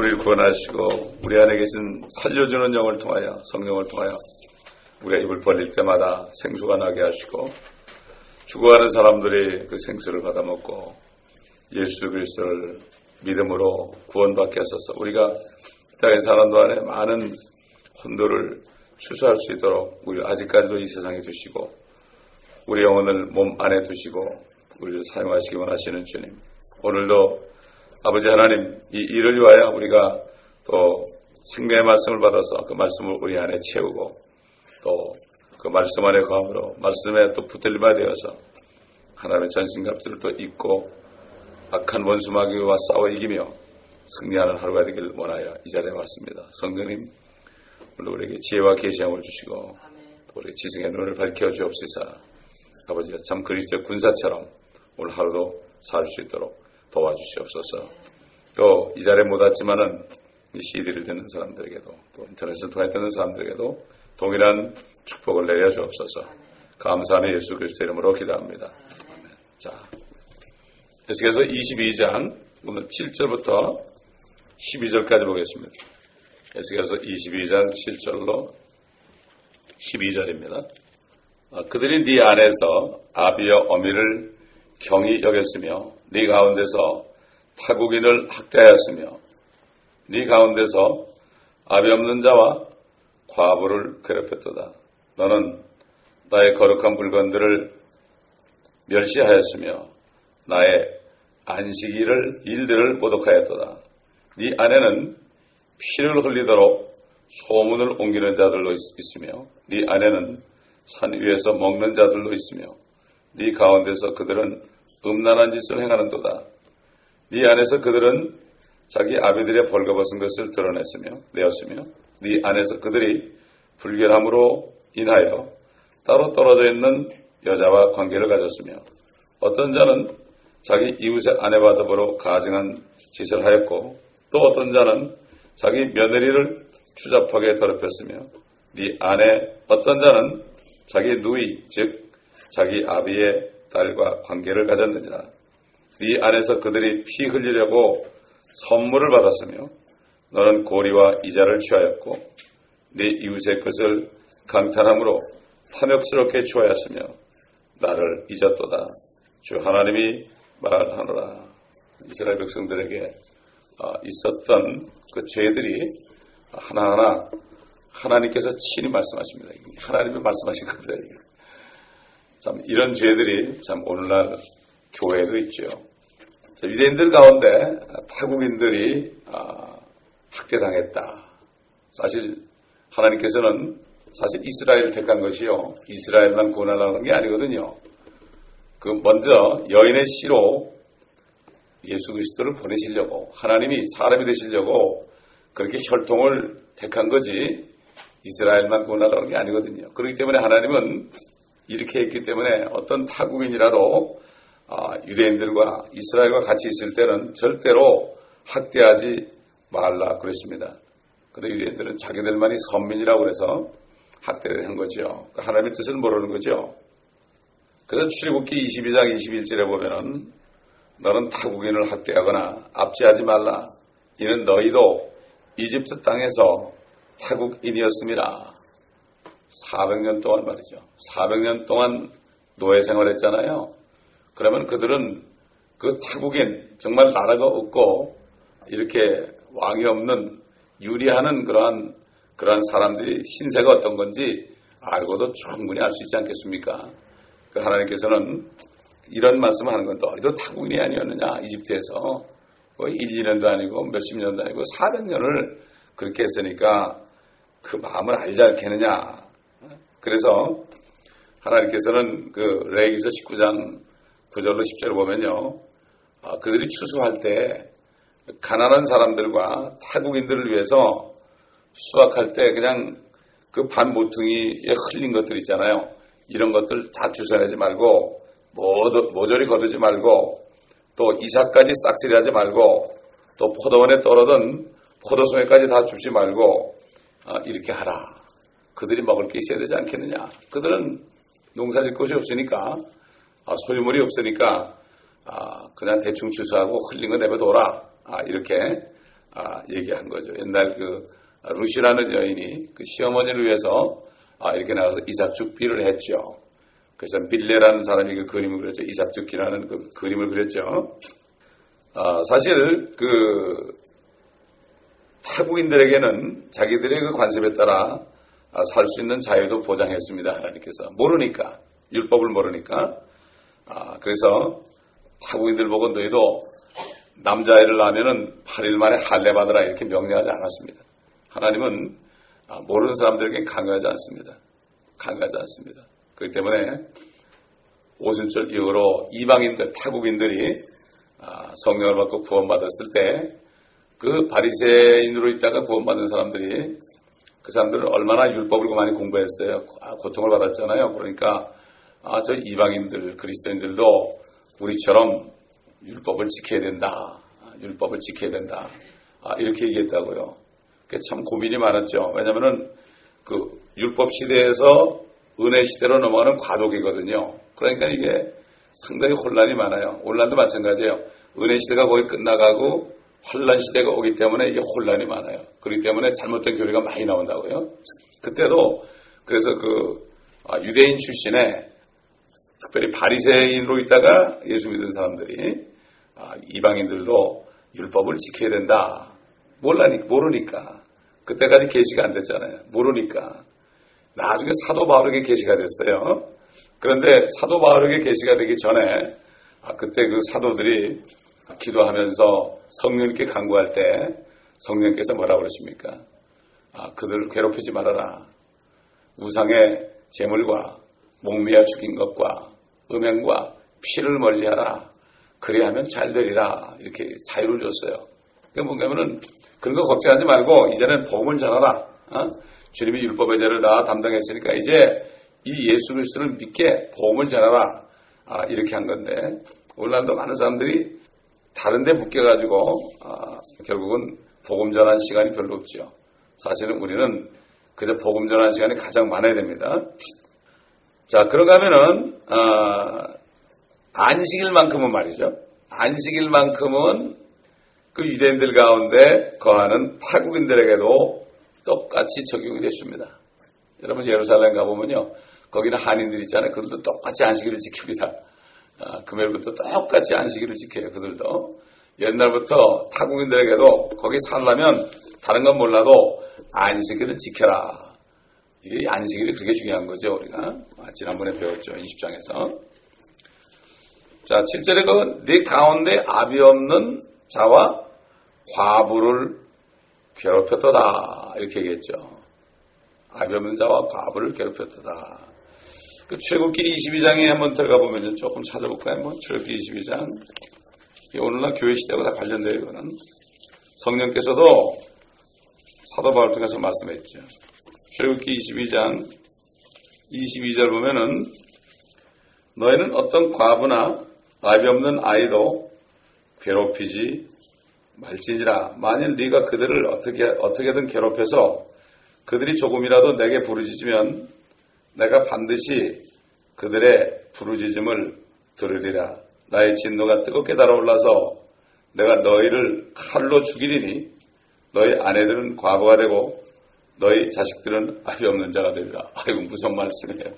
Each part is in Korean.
우리를 구원하시고 우리 안에 계신 살려주는 영을 통하여 성령을 통하여 우리가 입을 벌릴 때마다 생수가 나게 하시고 죽어가는 사람들이 그 생수를 받아먹고 예수 그리스도를 믿음으로 구원받게 하소서. 우리가 땅에 사는 동안에 많은 혼도를 추수할 수 있도록 우리 아직까지도 이 세상에 두시고 우리 영혼을 몸 안에 두시고 우리를 사용하시기 원하시는 주님 오늘도 아버지 하나님 이 일을 위하여 우리가 또 생명의 말씀을 받아서 그 말씀을 우리 안에 채우고 또 그 말씀 안에 거함으로 말씀에 또 붙들림이 되어서 하나님의 전신갑주를 또 입고 악한 원수마귀와 싸워 이기며 승리하는 하루가 되길 원하여 이 자리에 왔습니다. 성령님 오늘 우리에게 지혜와 계시함을 주시고 우리 지성의 눈을 밝혀 주옵소서 아버지가 참 그리스도의 군사처럼 오늘 하루도 살 수 있도록 도와주시옵소서. 또 이 자리에 못 왔지만은 이 CD를 듣는 사람들에게도 또 인터넷을 통해 듣는 사람들에게도 동일한 축복을 내려 주옵소서. 감사하는 예수 그리스도 이름으로 기도합니다. 자, 에스겔서 22장 오늘 7절부터 12절까지 보겠습니다. 에스겔서 22장 7절로 12절입니다. 아, 그들이 네 안에서 아비여 어미를 경히 여겼으며 네 가운데서 타국인을 학대하였으며 네 가운데서 아비 없는 자와 과부를 괴롭혔도다. 너는 나의 거룩한 물건들을 멸시하였으며 나의 안식일을 일들을 모독하였도다. 네 안에는 피를 흘리도록 소문을 옮기는 자들로 있으며 네 안에는 산 위에서 먹는 자들로 있으며 네 가운데서 그들은 음란한 짓을 행하는도다. 네 안에서 그들은 자기 아비들의 벌거벗은 것을 드러냈으며 내었으며 네 안에서 그들이 불결함으로 인하여 따로 떨어져 있는 여자와 관계를 가졌으며 어떤 자는 자기 이웃의 아내와 더불어 가증한 짓을 하였고 또 어떤 자는 자기 며느리를 추잡하게 더럽혔으며 네 안에 어떤 자는 자기 누이 즉 자기 아비의 딸과 관계를 가졌느니라. 네 안에서 그들이 피 흘리려고 선물을 받았으며 너는 고리와 이자를 취하였고 네 이웃의 것을 강탈함으로 탐욕스럽게 취하였으며 나를 잊었도다. 주 하나님이 말하노라. 이스라엘 백성들에게 어, 있었던 그 죄들이 하나하나 하나님께서 친히 말씀하십니다. 하나님이 말씀하신 겁니다. 참 이런 죄들이 참 오늘날 교회에도 있죠. 유대인들 가운데 타국인들이 아, 학대당했다. 사실 하나님께서는 사실 이스라엘을 택한 것이요. 이스라엘만 구원하려는 게 아니거든요. 그 먼저 여인의 씨로 예수 그리스도를 보내시려고 하나님이 사람이 되시려고 그렇게 혈통을 택한 거지 이스라엘만 구원하려는 게 아니거든요. 그렇기 때문에 하나님은 이렇게 했기 때문에 어떤 타국인이라도 아, 유대인들과 이스라엘과 같이 있을 때는 절대로 학대하지 말라 그랬습니다. 그런데 유대인들은 자기들만이 선민이라고 그래서 학대를 한 거죠. 그러니까 하나님의 뜻을 모르는 거죠. 그래서 출애굽기 22장 21절에 보면은 너는 타국인을 학대하거나 압제하지 말라. 이는 너희도 이집트 땅에서 타국인이었습니다. 400년 동안 말이죠. 400년 동안 노예 생활했잖아요. 그러면 그들은 그 타국인 정말 나라가 없고 이렇게 왕이 없는 유리하는 그러한 그러한 사람들이 신세가 어떤 건지 알고도 충분히 알 수 있지 않겠습니까? 그 하나님께서는 이런 말씀을 하는 건 너희도 타국인이 아니었느냐 이집트에서 거의 1, 2년도 아니고 몇십 년도 아니고 400년을 그렇게 했으니까 그 마음을 알지 않겠느냐 그래서 하나님께서는 그 레이기서 19장 9절로 10절을 보면요. 아, 그들이 추수할 때 가난한 사람들과 타국인들을 위해서 수확할 때 그냥 그 반 모퉁이에 흘린 것들 있잖아요. 이런 것들 다 주워내지 말고 모조리 거두지 말고 또 이삭까지 싹쓸이하지 말고 또 포도원에 떨어든 포도송이까지 다 줍지 말고 아, 이렇게 하라. 그들이 먹을 게 있어야 되지 않겠느냐. 그들은 농사 질 곳이 없으니까 아, 소유물이 없으니까 아, 그냥 대충 주소하고 흘린 거 내버려둬라. 아, 이렇게 아, 얘기한 거죠. 옛날 그 루시라는 여인이 그 시어머니를 위해서 아, 이렇게 나가서 이삭 죽비를 했죠. 그래서 빌레라는 사람이 그 그림을 그렸죠. 이삭 죽기라는 그 그림을 그렸죠. 아, 사실 그 타국인들에게는 자기들의 그 관습에 따라 아, 살 수 있는 자유도 보장했습니다. 하나님께서 모르니까 율법을 모르니까 아, 그래서 타국인들 보고 너희도 남자아이를 낳으면은 8일 만에 할례 받으라 이렇게 명령하지 않았습니다. 하나님은 아, 모르는 사람들에게 강요하지 않습니다. 강요하지 않습니다. 그렇기 때문에 오순절 이후로 이방인들, 타국인들이 아, 성령을 받고 구원받았을 때 그 바리새인으로 있다가 구원받은 사람들이 그 사람들은 얼마나 율법을 많이 공부했어요. 아, 고통을 받았잖아요. 그러니까 아, 저 이방인들, 그리스도인들도 우리처럼 율법을 지켜야 된다. 율법을 지켜야 된다. 아, 이렇게 얘기했다고요. 참 고민이 많았죠. 왜냐면은 그 율법 시대에서 은혜 시대로 넘어가는 과도기거든요. 그러니까 이게 상당히 혼란이 많아요. 혼란도 마찬가지예요. 은혜 시대가 거의 끝나가고 혼란 시대가 오기 때문에 이게 혼란이 많아요. 그렇기 때문에 잘못된 교리가 많이 나온다고요. 그때도 그래서 그 아, 유대인 출신의 특별히 바리새인으로 있다가 예수 믿은 사람들이 아, 이방인들도 율법을 지켜야 된다. 몰라니 모르니까 그때까지 계시가 안 됐잖아요. 모르니까 나중에 사도 바울에게 계시가 됐어요. 그런데 사도 바울에게 계시가 되기 전에 아, 그때 그 사도들이 기도하면서 성령님께 간구할 때 성령께서 뭐라 그러십니까? 아, 그들을 괴롭히지 말아라. 우상의 재물과 목매어 죽인 것과 음행과 피를 멀리하라. 그래야하면 잘 되리라. 이렇게 자유를 줬어요. 그게 뭔가면은 그런 거 걱정하지 말고 이제는 복음을 전하라. 어? 주님이 율법의 죄를 다 담당했으니까 이제 이 예수 그리스도를 믿게 복음을 전하라. 아, 이렇게 한 건데 오늘날도 많은 사람들이 다른데 묶여가지고 아, 결국은 복음 전한 시간이 별로 없죠. 사실은 우리는 그저 복음 전한 시간이 가장 많아야 됩니다. 자, 그런가 하면은 아, 안식일만큼은 말이죠. 안식일만큼은 그 유대인들 가운데 거하는 타국인들에게도 똑같이 적용이 됐습니다. 여러분 예루살렘 가보면요. 거기는 한인들 있잖아요. 그들도 똑같이 안식일을 지킵니다. 아, 금요일부터 똑같이 안식일을 지켜요. 그들도. 옛날부터 타국인들에게도 거기 살려면 다른 건 몰라도 안식일을 지켜라. 이 안식일이 그렇게 중요한 거죠. 우리가. 아, 지난번에 배웠죠. 20장에서. 자, 7절에 그네 가운데 아비 없는 자와 과부를 괴롭혔다. 이렇게 얘기했죠. 아비 없는 자와 과부를 괴롭혔다. 그 출애굽기 22장에 한번 들어가 보면 조금 찾아볼까요? 한번 출애굽기 22장. 오늘날 교회 시대와 다 관련돼요. 이거는 성령께서도 사도 바울 통해서 말씀했죠. 출애굽기 22장 22절 보면은 너희는 어떤 과부나 아비 없는 아이도 괴롭히지 말지니라. 만일 네가 그들을 어떻게 어떻게든 괴롭혀서 그들이 조금이라도 내게 부르짖으면 내가 반드시 그들의 부르짖음을 들으리라. 나의 진노가 뜨겁게 달아올라서 내가 너희를 칼로 죽이리니 너희 아내들은 과부가 되고 너희 자식들은 아비 없는 자가 되리라. 아이고 무슨 말씀이에요.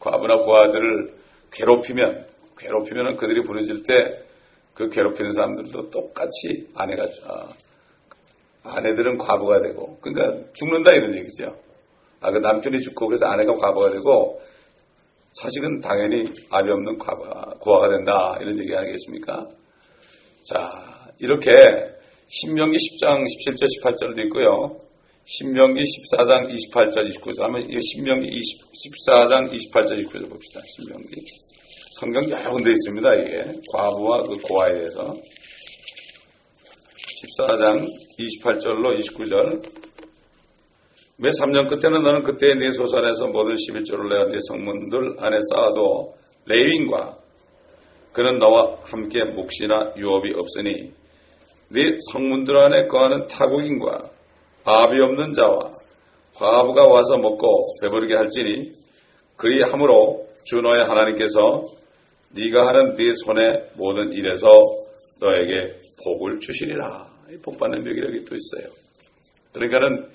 과부나 고아들을 괴롭히면 괴롭히면 그들이 부르질 때 그 괴롭히는 사람들도 똑같이 아내가 아, 아내들은 과부가 되고 그러니까 죽는다 이런 얘기죠. 아, 그 남편이 죽고 그래서 아내가 과부가 되고 자식은 당연히 아비 없는 과부가, 고아가 된다. 이런 얘기 아니겠습니까? 자, 이렇게 신명기 10장 17절 18절도 있고요. 신명기 14장 28절 29절 하면 이 신명기 20, 14장 28절 29절 봅시다. 신명기. 성경 여러 군데 있습니다. 이게 과부와 그 고아에 대해서. 14장 28절로 29절 매 3년 끝에는 너는 그때의 네 소산에서 모든 11조를 내어 네 성문들 안에 쌓아도 레인과 그는 너와 함께 몫이나 유업이 없으니 네 성문들 안에 거하는 타국인과 아비 없는 자와 과부가 와서 먹고 배부르게 할지니 그리함으로 주 너의 하나님께서 네가 하는 네 손의 모든 일에서 너에게 복을 주시리라 복 받는 명이라기 또 있어요. 그러니까는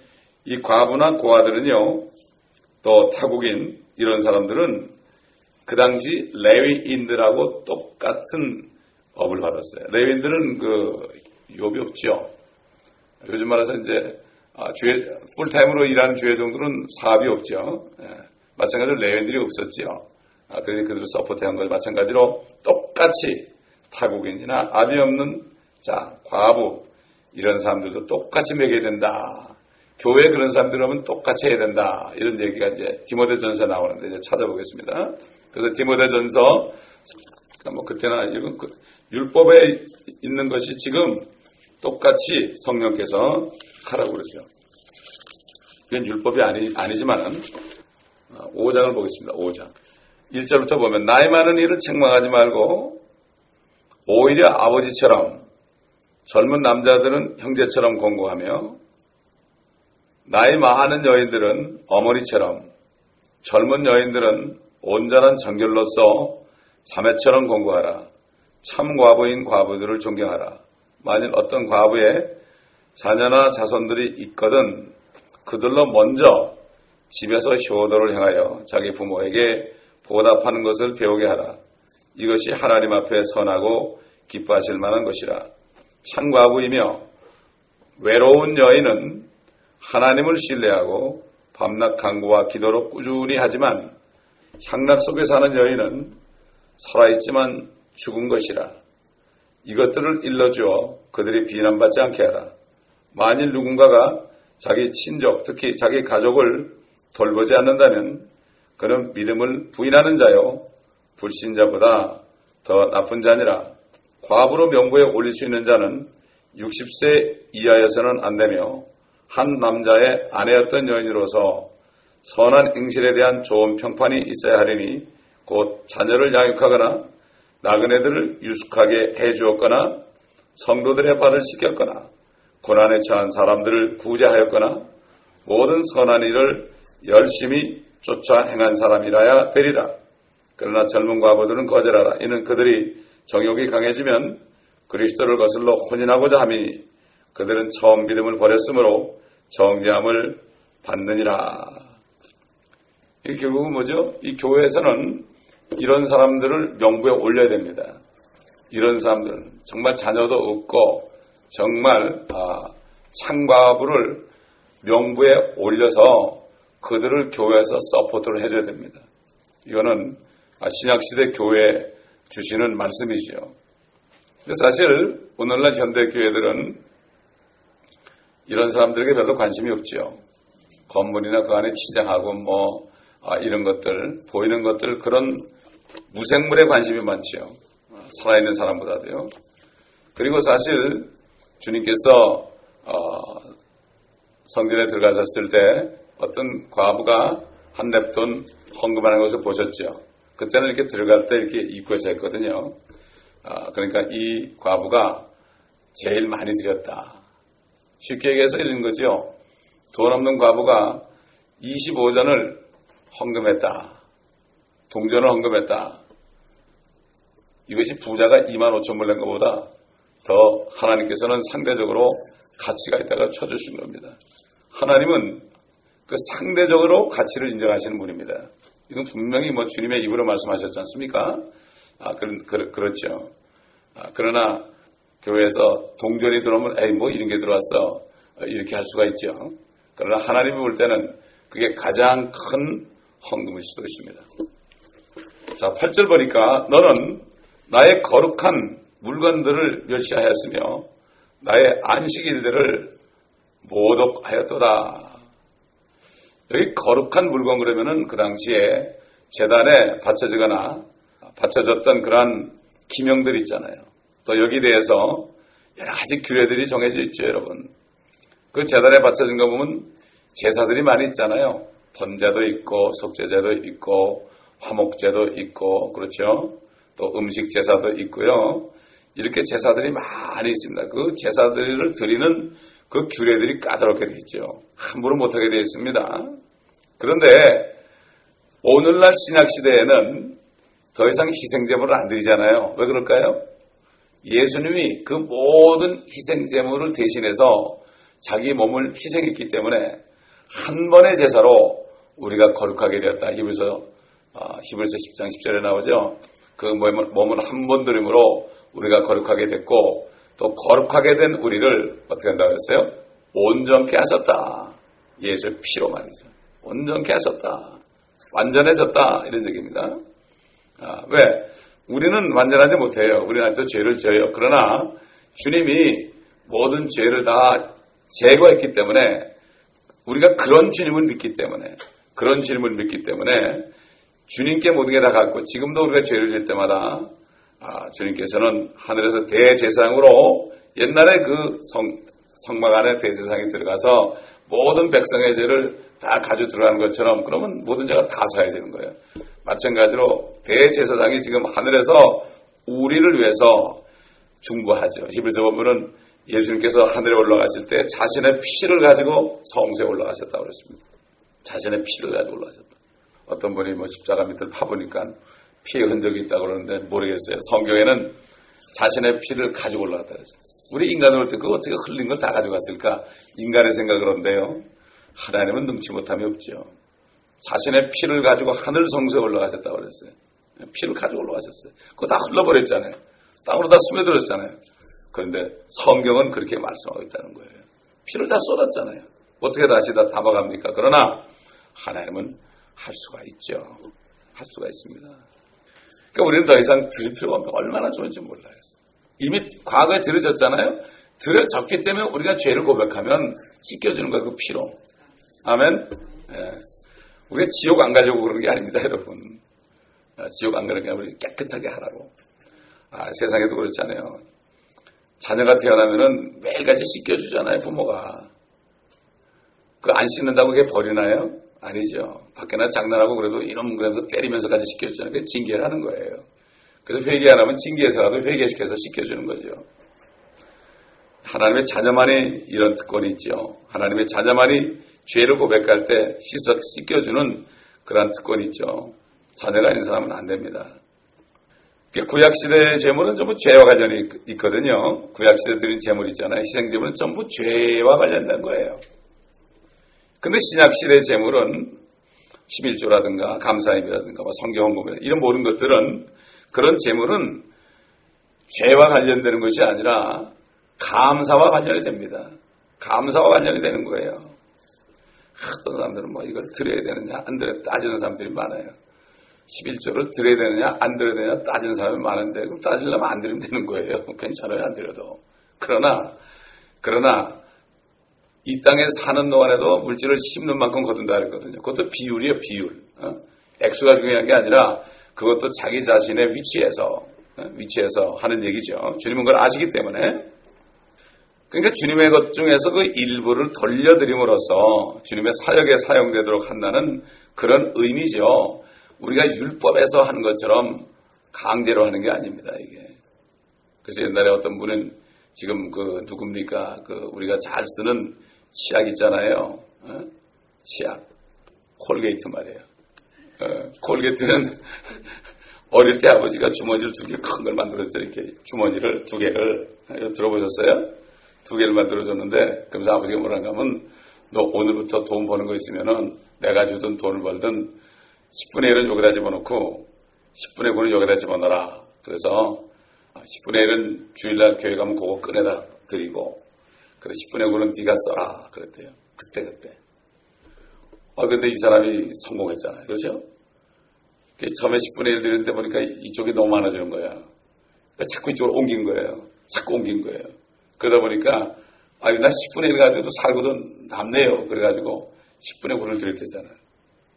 이 과부나 고아들은요, 또 타국인 이런 사람들은 그 당시 레위인들하고 똑같은 업을 받았어요. 레위인들은 그 욕이 없죠. 요즘 말해서 이제 아, 주회, full-time으로 일하는 정도는 사업이 없죠. 예. 마찬가지로 레위인들이 없었죠. 아, 그러니 그들을 support한 것 마찬가지로 똑같이 타국인이나 아비 없는 자 과부 이런 사람들도 똑같이 먹여야 된다. 교회 그런 사람들 하면 똑같이 해야 된다. 이런 얘기가 이제 디모데전서 나오는데 이제 찾아보겠습니다. 그래서 디모데전서 그러니까 뭐 그때나 이건 그 율법에 있는 것이 지금 똑같이 성령께서 하라고 그러죠. 이건 율법이 아니, 아니지만은 5장을 어, 보겠습니다. 5장. 1절부터 보면 나이 많은 일을 책망하지 말고 오히려 아버지처럼 젊은 남자들은 형제처럼 공고하며 나이 많은 여인들은 어머니처럼 젊은 여인들은 온전한 정결로서 자매처럼 공고하라. 참 과부인 과부들을 존경하라. 만일 어떤 과부의 자녀나 자손들이 있거든 그들로 먼저 집에서 효도를 행하여 자기 부모에게 보답하는 것을 배우게 하라. 이것이 하나님 앞에 선하고 기뻐하실 만한 것이라. 참 과부이며 외로운 여인은 하나님을 신뢰하고 밤낮 강구와 기도로 꾸준히 하지만 향락 속에 사는 여인은 살아있지만 죽은 것이라. 이것들을 일러주어 그들이 비난받지 않게 하라. 만일 누군가가 자기 친족, 특히 자기 가족을 돌보지 않는다면 그는 믿음을 부인하는 자요. 불신자보다 더 나쁜 자니라. 과부로 명부에 올릴 수 있는 자는 60세 이하여서는 안 되며 한 남자의 아내였던 여인으로서 선한 행실에 대한 좋은 평판이 있어야 하리니 곧 자녀를 양육하거나 나그네들을 유숙하게 해주었거나 성도들의 발을 씻겼거나 고난에 처한 사람들을 구제하였거나 모든 선한 일을 열심히 쫓아 행한 사람이라야 되리라. 그러나 젊은 과부들은 거절하라. 이는 그들이 정욕이 강해지면 그리스도를 거슬러 혼인하고자 함이 그들은 처음 믿음을 버렸으므로 정죄함을 받느니라. 이 결국은 뭐죠? 이 교회에서는 이런 사람들을 명부에 올려야 됩니다. 이런 사람들 정말 자녀도 없고 정말 아, 참과부를 명부에 올려서 그들을 교회에서 support를 해줘야 됩니다. 이거는 신약시대 교회 주시는 말씀이죠. 사실 오늘날 현대 교회들은 이런 사람들에게 별로 관심이 없죠. 건물이나 그 안에 치장하고 뭐 아, 이런 것들 보이는 것들 그런 무생물에 관심이 많죠. 살아있는 사람보다도요. 그리고 사실 주님께서 어, 성전에 들어가셨을 때 어떤 과부가 한 냅돈 헌금하는 것을 보셨죠. 그때는 이렇게 들어갈 때 이렇게 입구에서 했거든요. 아, 그러니까 이 과부가 제일 많이 드렸다. 쉽게 얘기해서 이런 거죠. 돈 없는 과부가 25전을 헌금했다. 동전을 헌금했다. 이것이 부자가 2만 5천 불 낸 것보다 더 하나님께서는 상대적으로 가치가 있다가 쳐주신 겁니다. 하나님은 그 상대적으로 가치를 인정하시는 분입니다. 이건 분명히 뭐 주님의 입으로 말씀하셨지 않습니까? 아, 그, 그, 그렇죠. 아, 그러나 교회에서 동전이 들어오면 에이 뭐 이런 게 들어왔어 이렇게 할 수가 있죠. 그러나 하나님이 볼 때는 그게 가장 큰 헌금일 수도 있습니다. 자, 8절 보니까 너는 나의 거룩한 물건들을 멸시하였으며 나의 안식일들을 모독하였도다. 여기 거룩한 물건 그러면은 그 당시에 재단에 바쳐지거나 바쳐졌던 그러한 기명들 있잖아요. 또 여기 대해서 여러 가지 규례들이 정해져 있죠, 여러분. 그 재단에 바쳐진 거 보면 제사들이 많이 있잖아요. 번제도 있고, 속제제도 있고, 화목제도 있고, 그렇죠? 또 음식 제사도 있고요. 이렇게 제사들이 많이 있습니다. 그 제사들을 드리는 그 규례들이 까다롭게 되어 있죠. 함부로 못하게 되어 있습니다. 그런데 오늘날 신약 시대에는 더 이상 희생제물을 안 드리잖아요. 왜 그럴까요? 예수님이 그 모든 희생 제물을 대신해서 자기 몸을 희생했기 때문에 한 번의 제사로 우리가 거룩하게 되었다. 히브리서 아, 히브리서 10장 10절에 나오죠. 그 몸을 한 번 들임으로 우리가 거룩하게 됐고 또 거룩하게 된 우리를 어떻게 한다고 했어요? 온전케 하셨다. 예수의 피로 말이죠. 온전케 하셨다. 완전해졌다. 이런 얘기입니다. 아, 왜? 우리는 완전하지 못해요. 우리는 아직도 죄를 져요. 그러나 주님이 모든 죄를 다 제거했기 때문에 우리가 그런 주님을 믿기 때문에 그런 주님을 믿기 때문에 주님께 모든 게다 갖고 지금도 우리가 죄를 질 때마다 아, 주님께서는 하늘에서 대제상으로 옛날에 그 성, 성막 안에 대제상에 들어가서 모든 백성의 죄를 다 가져 들어가는 것처럼 그러면 모든 죄가 다 사해지는 거예요. 마찬가지로 대제사장이 지금 하늘에서 우리를 위해서 중보하죠. 히브리서 보면은 예수님께서 하늘에 올라가실 때 자신의 피를 가지고 성소에 올라가셨다고 그랬습니다. 자신의 피를 가지고 올라가셨다. 어떤 분이 뭐 십자가 밑을 파보니까 피의 흔적이 있다고 그러는데 모르겠어요. 성경에는 자신의 피를 가지고 올라갔다 그랬어요. 우리 그거 어떻게 흘린 걸 다 가져갔을까? 인간의 생각을 그런데요. 하나님은 능치 못함이 없죠. 자신의 피를 가지고 하늘 성소에 올라가셨다고 그랬어요. 피를 가지고 올라가셨어요. 그거 다 흘러버렸잖아요. 땅으로 다 스며들었잖아요. 그런데 성경은 그렇게 말씀하고 있다는 거예요. 피를 다 쏟았잖아요. 어떻게 다시 다 담아갑니까? 그러나 하나님은 할 수가 있죠. 할 수가 있습니다. 그러니까 우리는 더 이상 들을 필요가 없는 얼마나 좋은지 몰라요. 이미 과거에 들어졌잖아요. 들어졌기 때문에 우리가 죄를 고백하면 씻겨주는 거예요. 그 피로. 아멘. 예. 우리가 지옥 안 가려고 그러는 게 아닙니다, 여러분. 아, 지옥 안게 아니라 우리 깨끗하게 하라고. 아, 세상에도 그렇잖아요. 자녀가 태어나면은 매일같이 씻겨주잖아요, 부모가. 그 안 씻는다고 그게 버리나요? 아니죠. 밖에 나서 장난하고 그래도 이런 그래도 때리면서까지 씻겨주잖아요. 그게 징계를 하는 거예요. 그래서 회개 안 하면 징계해서라도 회개시켜서 씻겨주는 거죠. 하나님의 자녀만이 이런 특권이 있죠. 하나님의 자녀만이 죄를 고백할 때 씻어, 씻겨주는 그러한 특권이 있죠. 자녀가 있는 사람은 안 됩니다. 구약시대의 제물은 전부 죄와 관련이 있거든요. 구약시대 드린 제물 있잖아요. 희생제물은 전부 죄와 관련된 거예요. 근데 신약시대의 제물은 11조라든가 감사임이라든가 뭐 성경헌금이라든가 이런 모든 것들은 그런 제물은 죄와 관련되는 것이 아니라 감사와 관련이 됩니다. 감사와 관련이 되는 거예요. 어떤 사람들은 뭐 이걸 드려야 되느냐 안 드려야 따지는 사람들이 많아요. 11조를 드려야 되느냐 안 드려야 되느냐 따지는 사람이 많은데 그럼 따지려면 안 드리면 되는 거예요. 괜찮아요 안 드려도. 그러나 그러나 이 땅에 사는 동안에도 물질을 심는 만큼 거둔다 그랬거든요. 그것도 비율이에요 비율. 어? 액수가 중요한 게 아니라 그것도 자기 자신의 위치에서 어? 위치에서 하는 얘기죠. 주님은 그걸 아시기 때문에 그러니까 주님의 것 중에서 그 일부를 돌려드림으로써 주님의 사역에 사용되도록 한다는 그런 의미죠. 우리가 율법에서 하는 것처럼 강제로 하는 게 아닙니다, 이게. 그래서 옛날에 어떤 분은 지금 그 누굽니까? 그 우리가 잘 쓰는 치약 있잖아요. 어? 치약. 콜게이트 말이에요. 어, 콜게이트는 어릴 때 아버지가 주머니를 두 개 큰 걸 만들었어요. 이렇게 주머니를 두 개를 들어보셨어요? 두 개를 만들어줬는데 그러면서 아버지가 뭐라는가 하면 너 오늘부터 돈 버는 거 있으면은 내가 주든 돈을 벌든 10분의 1은 여기다 집어넣고 10분의 9는 여기다 집어넣어라. 그래서 10분의 1은 주일날 교회 가면 그거 꺼내다 드리고 그래서 10분의 9는 네가 써라. 그랬대요. 그때 그때. 아 근데 이 사람이 성공했잖아요. 그렇죠? 처음에 10분의 1 드렸는데 보니까 이쪽이 너무 많아지는 거야. 그러니까 자꾸 이쪽으로 옮긴 거예요. 자꾸 옮긴 거예요. 그러다 보니까 아니 나 10분의 1 가지고도 살고도 남네요. 그래가지고 10분의 9를 드렸대잖아요.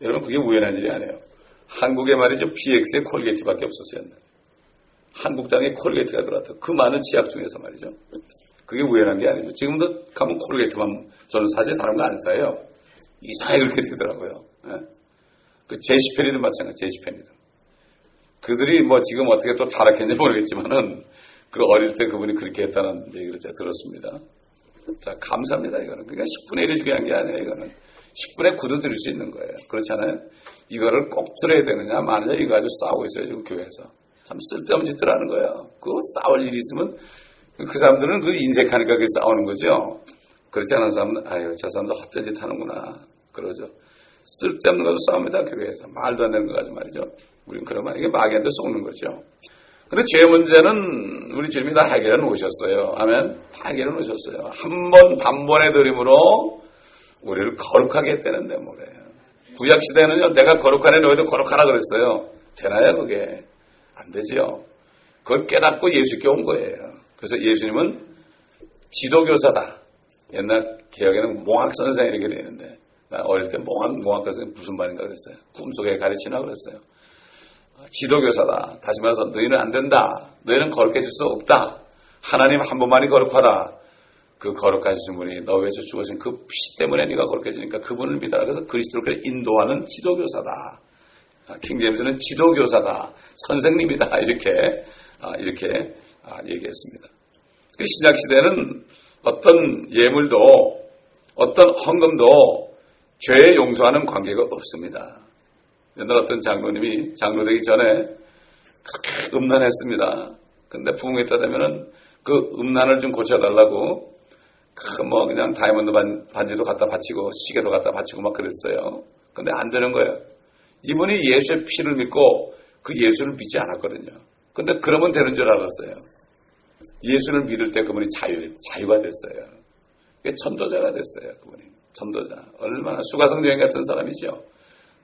여러분 그게 우연한 일이 아니에요. 한국에 말이죠. PX에 콜게이트밖에 없었어요. 한국 땅에 콜게이트가 들어왔다. 그 많은 치약 중에서 말이죠. 그게 우연한 게 아니죠. 지금도 가면 콜게이트만 저는 사실 다른 거 안 사요. 이상하게 그렇게 되더라고요. 네? 그 제시펜이든 마찬가지, 제시펜이든. 그들이 뭐 지금 어떻게 또 타락했는지 모르겠지만은 그 어릴 때 그분이 그렇게 했다는 얘기를 제가 들었습니다. 자, 감사합니다, 이거는. 그러니까 10분의 1이 중요한 게 아니에요, 이거는. 10분의 9도 드릴 수 있는 거예요. 그렇잖아요? 이거를 꼭 들어야 되느냐, 만약에 이거 가지고 싸우고 있어요, 지금 교회에서. 참 쓸데없는 짓들 하는 거예요. 그거 싸울 일이 있으면 그 사람들은 그 인색하니까 그 싸우는 거죠. 그렇지 않은 사람은 아유 저 사람들 헛된 짓 하는구나 그러죠. 쓸데없는 것도 싸웁니다 교회에서 말도 안 되는 거 가지고 말이죠. 우리는 그러면 이게 마귀한테 속는 거죠. 근데 죄 문제는 우리 주님이 다 해결해 놓으셨어요. 아멘. 다 해결해 놓으셨어요. 한 번 단번에 드림으로 우리를 거룩하게 했다는데 뭐래요. 구약 시대는요, 내가 거룩한 애 너희도 거룩하라 그랬어요. 되나요, 그게? 안 되지요. 그걸 깨닫고 예수께 온 거예요. 그래서 예수님은 지도교사다. 옛날 개혁에는 몽학 선생 이렇게 되는데, 나 어릴 때 몽학, 몽학 선생 무슨 말인가 그랬어요. 꿈속에 가르치나 그랬어요. 지도교사다. 다시 말해서 너희는 안 된다. 너희는 거룩해질 수 없다. 하나님 한 번만이 거룩하다. 그 거룩하신 분이 너 위해서 죽으신 그 피 때문에 네가 거룩해지니까 그분을 믿어라. 그래서 그리스도를 인도하는 지도교사다. 아, 킹제임스는 지도교사다. 선생님이다. 이렇게 아, 이렇게 아, 얘기했습니다. 그 신약 시대는 어떤 예물도 어떤 헌금도 죄에 용서하는 관계가 없습니다. 옛날 어떤 장로님이 장로 되기 전에 음란했습니다. 근데 부흥회 때 되면은 그 음란을 좀 고쳐달라고 그 뭐 그냥 다이아몬드 반, 반지도 갖다 바치고 시계도 갖다 바치고 막 그랬어요. 근데 안 되는 거예요. 이분이 예수의 피를 믿고 그 예수를 믿지 않았거든요. 근데 그러면 되는 줄 알았어요. 예수를 믿을 때 그분이 자유, 자유가 됐어요. 천도자가 됐어요. 그분이. 천도자. 얼마나 수가성 여행 같은 사람이죠.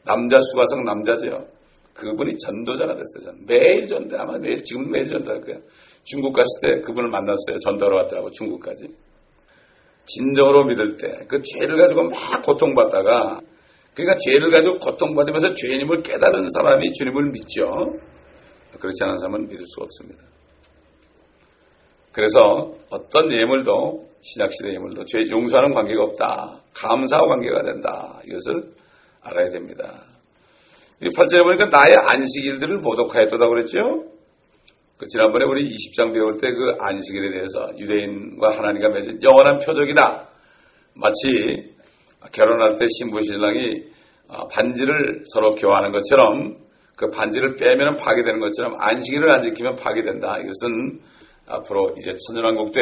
남자 수가성 남자죠. 그분이 전도자가 됐어요. 전. 매일 전도, 아마 매일, 지금 매일 전도할 거예요. 중국 갔을 때 그분을 만났어요. 전도하러 왔더라고, 중국까지. 진정으로 믿을 때, 그 죄를 가지고 막 고통받다가, 그러니까 죄를 가지고 고통받으면서 죄인임을 깨달은 사람이 주님을 믿죠. 그렇지 않은 사람은 믿을 수가 없습니다. 그래서 어떤 예물도, 신약시대 예물도 죄 용서하는 관계가 없다. 감사와 관계가 된다. 이것을 알아야 됩니다. 8절에 보니까 나의 안식일들을 모독하였다고 그랬죠? 그 지난번에 우리 20장 배울 때 그 안식일에 대해서 유대인과 하나님과 맺은 영원한 표적이다. 마치 결혼할 때 신부 신랑이 어, 반지를 서로 교환하는 것처럼 그 반지를 빼면 파괴되는 것처럼 안식일을 안 지키면 파괴된다. 이것은 앞으로 이제 천년왕국 때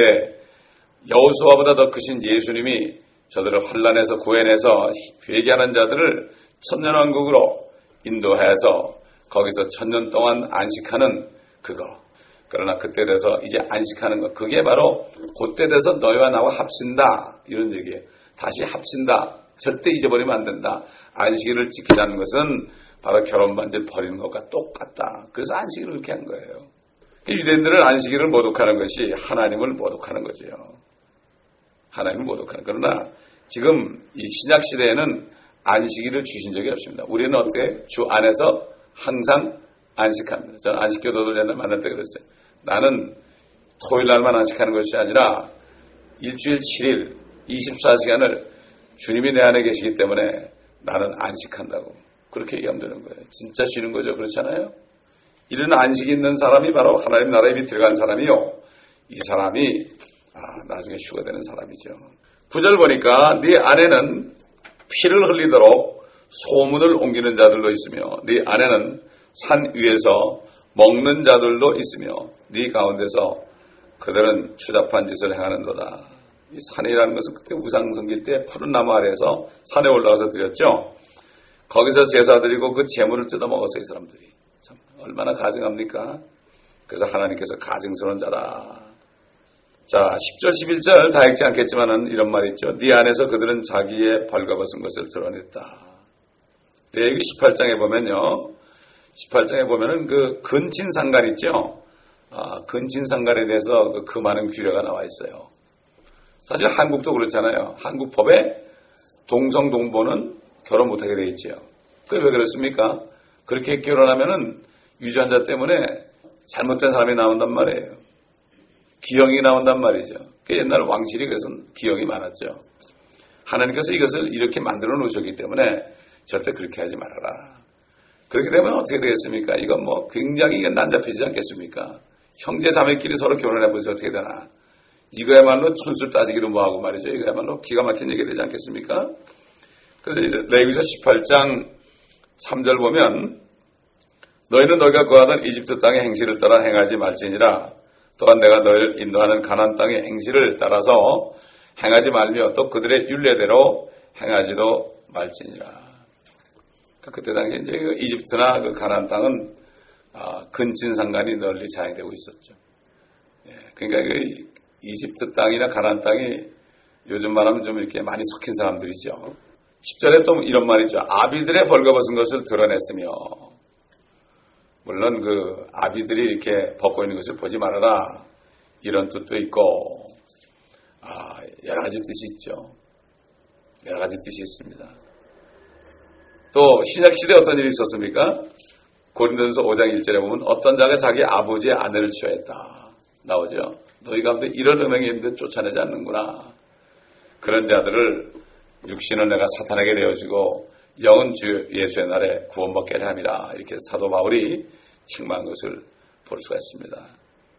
여호수아보다 더 크신 예수님이 저들을 환란에서 구해내서 회개하는 자들을 천년왕국으로 인도해서 거기서 천년 동안 안식하는 그거. 그러나 그때 돼서 이제 안식하는 것. 그게 바로 그때 돼서 너희와 나와 합친다. 이런 얘기예요. 다시 합친다. 절대 잊어버리면 안 된다. 안식일을 지키자는 것은 바로 결혼 반지를 버리는 것과 똑같다. 그래서 안식일을 그렇게 한 거예요. 유대인들은 안식일을 모독하는 것이 하나님을 모독하는 거죠. 하나님을 모독하는. 그러나 지금 이 신약 시대에는 안식일을 주신 적이 없습니다. 우리는 어떻게 주 안에서 항상 안식합니다. 저는 안식교도들 옛날 만날 때 그랬어요. 나는 토요일 날만 안식하는 것이 아니라 일주일 7일 24시간을 주님이 내 안에 계시기 때문에 나는 안식한다고. 그렇게 얘기하면 되는 거예요. 진짜 쉬는 거죠. 그렇잖아요? 이런 안식이 있는 사람이 바로 하나님 나라에 밑 들어간 사람이요. 이 사람이 아, 나중에 휴가 되는 사람이죠. 구절 보니까 네 안에는 피를 흘리도록 소문을 옮기는 자들도 있으며 네 안에는 산 위에서 먹는 자들도 있으며 네 가운데서 그들은 추잡한 짓을 행하는도다. 이 산이라는 것은 그때 우상 섬길 때 푸른 나무 아래에서 산에 올라가서 드렸죠. 거기서 제사 드리고 그 재물을 뜯어 먹었어요, 이 사람들이. 참 얼마나 가증합니까? 그래서 하나님께서 가증스러운 자다. 자, 10절, 11절 다 읽지 않겠지만은 이런 말이 있죠. 네 안에서 그들은 자기의 벌거벗은 것을 드러냈다. 레위기 18장에 보면요. 18장에 보면은 그 근친상간 있죠. 아, 근친상간에 대해서 그, 그 많은 규례가 나와 있어요. 사실 한국도 그렇잖아요. 한국 법에 동성 동보는 결혼 못하게 돼 있죠. 그게 왜 그렇습니까? 그렇게 결혼하면은 유전자 때문에 잘못된 사람이 나온단 말이에요. 기형이 나온단 말이죠. 그 옛날 왕실이 그래서 기형이 많았죠. 하나님께서 이것을 이렇게 만들어 놓으셨기 때문에 절대 그렇게 하지 말아라. 그렇게 되면 어떻게 되겠습니까? 이건 뭐 굉장히 난잡해지지 않겠습니까? 형제 자매끼리 서로 결혼해 보세요. 어떻게 되나? 이거야말로 천술 따지기로 뭐하고 말이죠. 이거야말로 기가 막힌 얘기 되지 않겠습니까? 그래서 레위서 18장 3절 보면 너희는 너희가 거하던 이집트 땅의 행실을 따라 행하지 말지니라. 또한 내가 너희를 인도하는 가난 땅의 행실을 따라서 행하지 말며 또 그들의 윤례대로 행하지도 말지니라. 그러니까 그때 당시 이제 그 이집트나 그 가난 땅은 아, 근친상간이 널리 자행되고 있었죠. 예, 그러니까 그 이집트 땅이나 가난 땅이 요즘 말하면 좀 이렇게 많이 섞인 사람들이죠. 10절에 또 이런 말이죠. 아비들의 벌거벗은 것을 드러냈으며 물론 그 아비들이 이렇게 벗고 있는 것을 보지 말아라 이런 뜻도 있고 아, 여러 가지 뜻이 있죠. 여러 가지 뜻이 있습니다. 또 신약 시대에 어떤 일이 있었습니까? 고린도전서 5장 1절에 보면 어떤 자가 자기 아버지의 아내를 취하했다 나오죠. 너희 가운데 이런 음행이 있는데 쫓아내지 않는구나. 그런 자들을 육신은 내가 사탄에게 내어주고 영은 주 예수의 날에 구원받게 합니다. 이렇게 사도 바울이 책망한 것을 볼 수가 있습니다.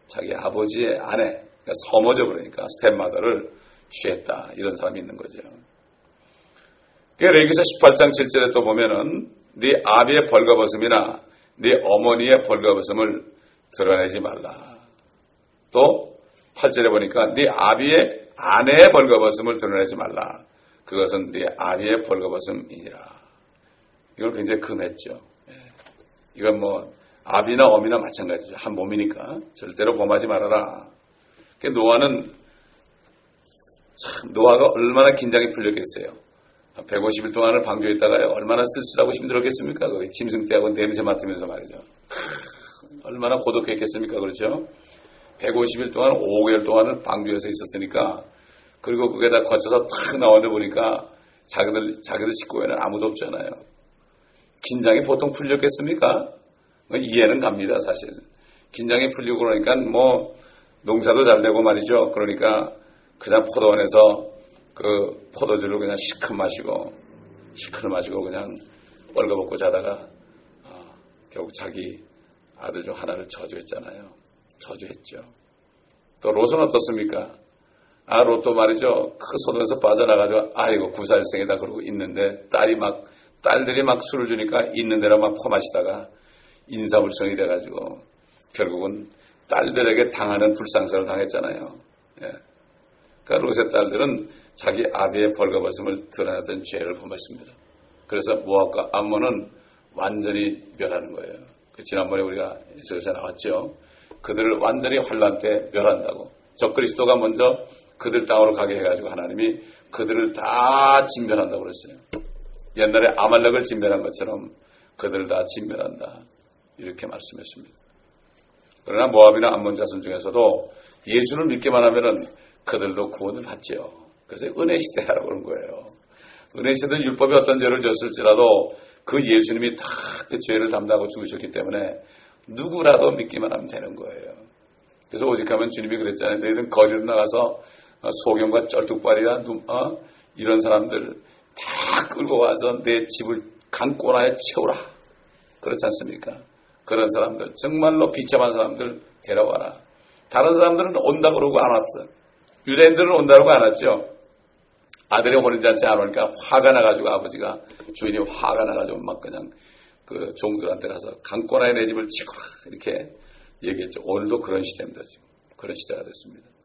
자기 아버지의 아내, 그러니까 서머져 버리니까 스탠마더를 취했다. 이런 사람이 있는 거죠. 레기서 18장 7절에 또 보면은 네 아비의 벌거벗음이나 네 어머니의 벌거벗음을 드러내지 말라. 또 8절에 보니까 네 아비의 아내의 벌거벗음을 드러내지 말라. 그것은 네 아비의 벌거벗음이니라. 이걸 굉장히 금했죠. 예. 이건 뭐 아비나 어미나 마찬가지죠. 한 몸이니까 절대로 범하지 말아라. 노아는 참 노아가 얼마나 긴장이 풀렸겠어요. 150일 동안을 방주했다가요. 얼마나 쓸쓸하고 힘들었겠습니까? 거기 짐승 떼하고 냄새 맡으면서 말이죠. 얼마나 고독했겠습니까? 그렇죠? 150일 동안 5개월 동안은 방주에서 있었으니까 그리고 그게 다 거쳐서 탁 나오는데 보니까 자기들 자기들 식구에는 아무도 없잖아요. 긴장이 보통 풀렸겠습니까? 뭐 이해는 갑니다, 사실. 긴장이 풀리고 그러니까 뭐 농사도 잘 되고 말이죠. 그러니까 그냥 포도원에서 그 포도주를 그냥 시큰 마시고 시큰 마시고 그냥 뻘거벗고 자다가 어, 결국 자기 아들 중 하나를 저주했잖아요. 저주했죠. 또 롯은 어떻습니까? 아, 롯도 말이죠. 그 소동에서 빠져나가지고, 아이고, 구살생이다. 그러고 있는데, 딸이 막, 딸들이 막 술을 주니까 있는 대로 막 퍼마시다가, 인사불성이 돼가지고, 결국은 딸들에게 당하는 불상사를 당했잖아요. 예. 그러니까 롯의 딸들은 자기 아비의 벌거벗음을 드러내던 죄를 범했습니다. 그래서 모압과 암몬은 완전히 멸하는 거예요. 그 지난번에 우리가 에서에서 나왔죠. 그들을 완전히 환란 때 멸한다고. 적그리스도가 먼저 그들 땅으로 가게 해가지고 하나님이 그들을 다 진멸한다고 그랬어요. 옛날에 아말렉을 진멸한 것처럼 그들을 다 진멸한다. 이렇게 말씀했습니다. 그러나 모압이나 암몬 자손 중에서도 예수를 믿기만 하면은 그들도 구원을 받죠. 그래서 은혜 시대라고 그런 거예요. 은혜 시대는 율법이 어떤 죄를 졌을지라도 그 예수님이 다 그 죄를 담당하고 죽으셨기 때문에 누구라도 믿기만 하면 되는 거예요. 그래서 가면 주님이 그랬잖아요. 너희들 거리로 나가서 소경과 쩔뚝발이나 어? 이런 사람들 다 끌고 와서 내 집을 강꼬나에 채우라. 그렇지 않습니까? 그런 사람들, 정말로 비참한 사람들 데려와라. 다른 사람들은 온다 그러고 안 왔어. 유대인들은 온다고 안 왔죠. 아들이 혼인잔치 안 오니까 화가 나가지고 아버지가 주인이 화가 나가지고 막 그냥 그 종들한테 가서 강권하에 내 집을 치거라 이렇게 얘기했죠. 오늘도 그런 시대입니다. 지금. 그런 시대가 됐습니다.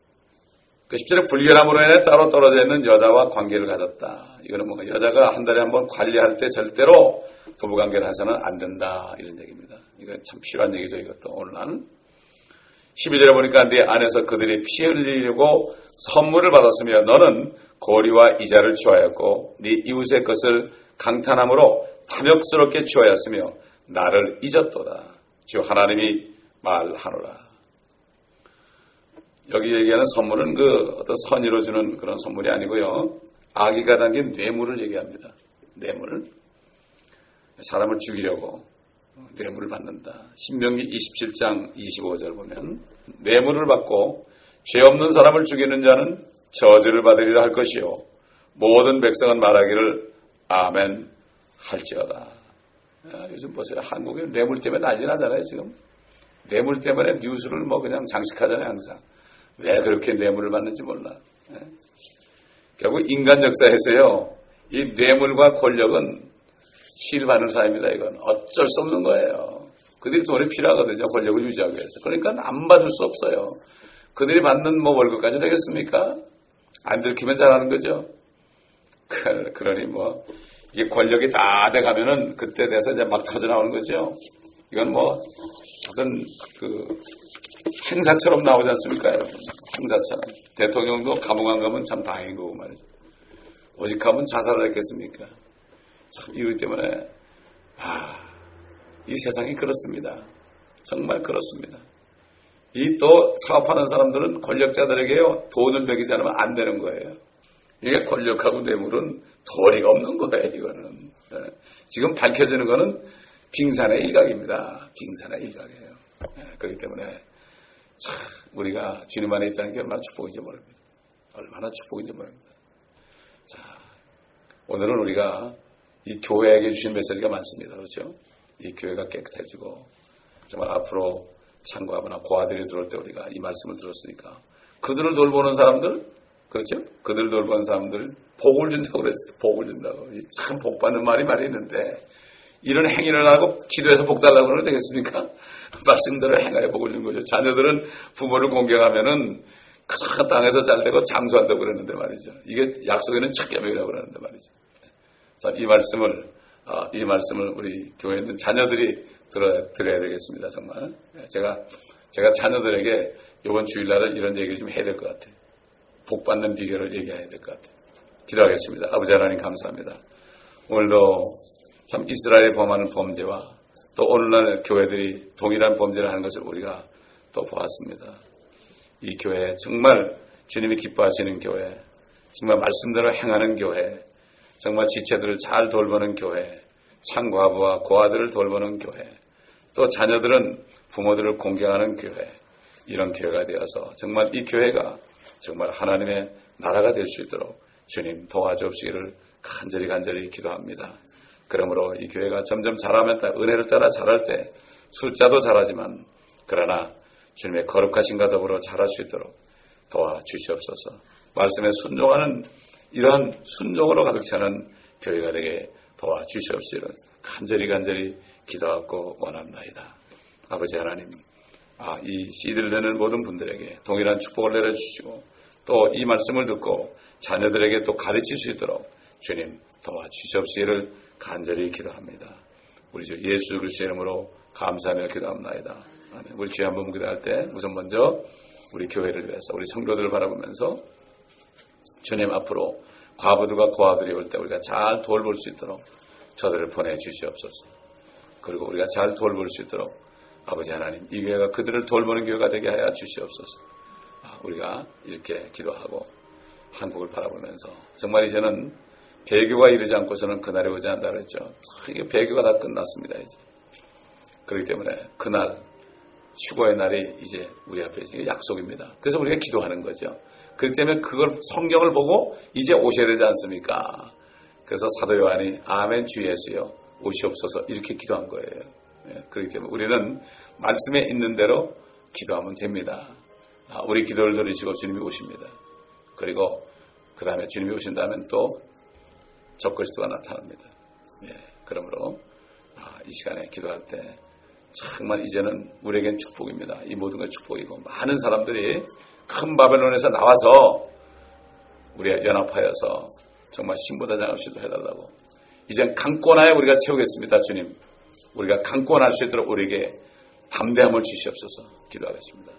그 10절에 불결함으로 인해 따로 떨어져 있는 여자와 관계를 가졌다. 이거는 뭔가 여자가 한 달에 한 번 관리할 때 절대로 부부관계를 해서는 안 된다. 이런 얘기입니다. 이거 참 필요한 얘기죠. 이것도 오늘 나는 12절에 보니까 네 안에서 그들이 피 흘리려고 선물을 받았으며 너는 거리와 이자를 취하였고 네 이웃의 것을 강탄함으로 탐욕스럽게 취하였으며 나를 잊었도다. 주 하나님이 말하노라. 여기 얘기하는 선물은 그 어떤 선의로 주는 그런 선물이 아니고요. 아기가 담긴 뇌물을 얘기합니다. 뇌물. 사람을 죽이려고 뇌물을 받는다. 신명기 27장 25절 보면 뇌물을 받고 죄 없는 사람을 죽이는 자는 저주를 받으리라 할 것이요. 모든 백성은 말하기를 아멘 할지어다. 아, 요즘 보세요. 한국에 뇌물 때문에 난리 나잖아요, 지금. 뇌물 때문에 뉴스를 뭐 그냥 장식하잖아요, 항상. 왜 그렇게 뇌물을 받는지 몰라. 예? 결국 인간 역사에서요, 이 뇌물과 권력은 실받는 사입니다, 이건. 어쩔 수 없는 거예요. 그들이 돈이 필요하거든요. 권력을 유지하기 위해서. 그러니까 안 받을 수 없어요. 그들이 받는 뭐 월급까지 되겠습니까? 안 들키면 잘하는 거죠. 그, 그러니 뭐 이게 권력이 다 돼가면은 그때 돼서 이제 막 터져 나오는 거죠. 이건 뭐 어떤 그 행사처럼 나오지 않습니까? 행사처럼. 대통령도 감옥 안 가면 참 다행인 거고 말이죠. 오직 하면 자살을 했겠습니까? 참 이러기 때문에 아, 이 세상이 그렇습니다. 정말 그렇습니다. 이 또 사업하는 사람들은 권력자들에게요 돈을 먹이지 않으면 안 되는 거예요. 이게 권력하고 뇌물은 도리가 없는 거예요. 이거는 네. 지금 밝혀지는 거는 빙산의 일각입니다. 빙산의 일각이에요. 네. 그렇기 때문에 참 우리가 주님 안에 있다는 게 얼마나 축복인지 모릅니다. 얼마나 축복인지 모릅니다. 자, 오늘은 우리가 이 교회에게 주신 메시지가 많습니다. 그렇죠? 이 교회가 깨끗해지고 정말 앞으로 창고하거나 고아들이 들어올 때 우리가 이 말씀을 들었으니까 그들을 돌보는 사람들 그렇죠? 그들을 돌보는 사람들 복을 준다고 그랬어요. 복을 준다고. 참 복 받는 말이 말이 있는데 이런 행위를 하고 기도해서 복 달라고 그러면 되겠습니까? 말씀대로 행하여 복을 주는 거죠. 자녀들은 부모를 공경하면은 큰 땅에서 잘 되고 장수한다고 그러는데 말이죠. 이게 약속에는 착계명이라고 그러는데 말이죠. 자, 이 말씀을, 아, 이 말씀을 우리 교회에 있는 자녀들이 들어, 드려야 되겠습니다. 정말. 제가, 제가 자녀들에게 이번 주일날은 이런 얘기를 좀 해야 될 것 같아요. 복 받는 비결을 얘기해야 될 것 같아요. 기도하겠습니다. 아버지 하나님 감사합니다. 오늘도 참 이스라엘이 범하는 범죄와 또 오늘날 교회들이 동일한 범죄를 하는 것을 우리가 또 보았습니다. 이 교회 정말 주님이 기뻐하시는 교회, 정말 말씀대로 행하는 교회, 정말 지체들을 잘 돌보는 교회, 창과부와 고아들을 돌보는 교회, 또 자녀들은 부모들을 공경하는 교회, 이런 교회가 되어서 정말 이 교회가 정말 하나님의 나라가 될 수 있도록 주님 도와주시기를 간절히 간절히 기도합니다. 그러므로 이 교회가 점점 자라면 은혜를 따라 자랄 때 숫자도 자라지만 그러나 주님의 거룩하신가 더불어 자랄 수 있도록 도와주시옵소서. 말씀에 순종하는 이러한 순종으로 가득 차는 교회가 되게 도와주시옵시를 간절히 간절히 기도하고 원합나이다. 아버지 하나님, 아, 이 씨들 되는 모든 분들에게 동일한 축복을 내려주시고 또 이 말씀을 듣고 자녀들에게 또 가르칠 수 있도록 주님 도와주시옵시기를 간절히 기도합니다. 우리 주 예수 그리스도의 이름으로 감사하며 기도합니다. 우리 주에 한번 기도할 때 우선 먼저 우리 교회를 위해서 우리 성도들을 바라보면서 주님 앞으로 과부들과 고아들이 올 때 우리가 잘 돌볼 수 있도록 저들을 보내주시옵소서. 그리고 우리가 잘 돌볼 수 있도록 아버지 하나님 이 교회가 그들을 돌보는 교회가 되게 하여 주시옵소서. 아, 우리가 이렇게 기도하고 한국을 바라보면서 정말 이제는 배교가 이르지 않고서는 그날이 오지 않다 그랬죠. 이게 배교가 다 끝났습니다. 이제. 그렇기 때문에 그날 휴거의 날이 이제 우리 앞에 약속입니다. 그래서 우리가 기도하는 거죠. 그렇기 때문에 그걸 성경을 보고 이제 오셔야 되지 않습니까? 그래서 사도 요한이 아멘 주 예수여 오시옵소서 이렇게 기도한 거예요. 예, 그렇기 때문에 우리는 말씀에 있는 대로 기도하면 됩니다. 아, 우리 기도를 들으시고 주님이 오십니다. 그리고 그 다음에 주님이 오신다면 또 적그리스도가 나타납니다. 예, 그러므로 아, 이 시간에 기도할 때 정말 이제는 우리에겐 축복입니다. 이 모든 것 축복이고 많은 사람들이 큰 바벨론에서 나와서 우리가 연합하여서 정말 신보다장 없이도 해달라고 이젠 강권하에 우리가 채우겠습니다. 주님 우리가 강권할 수 있도록 우리에게 담대함을 주시옵소서 기도하겠습니다.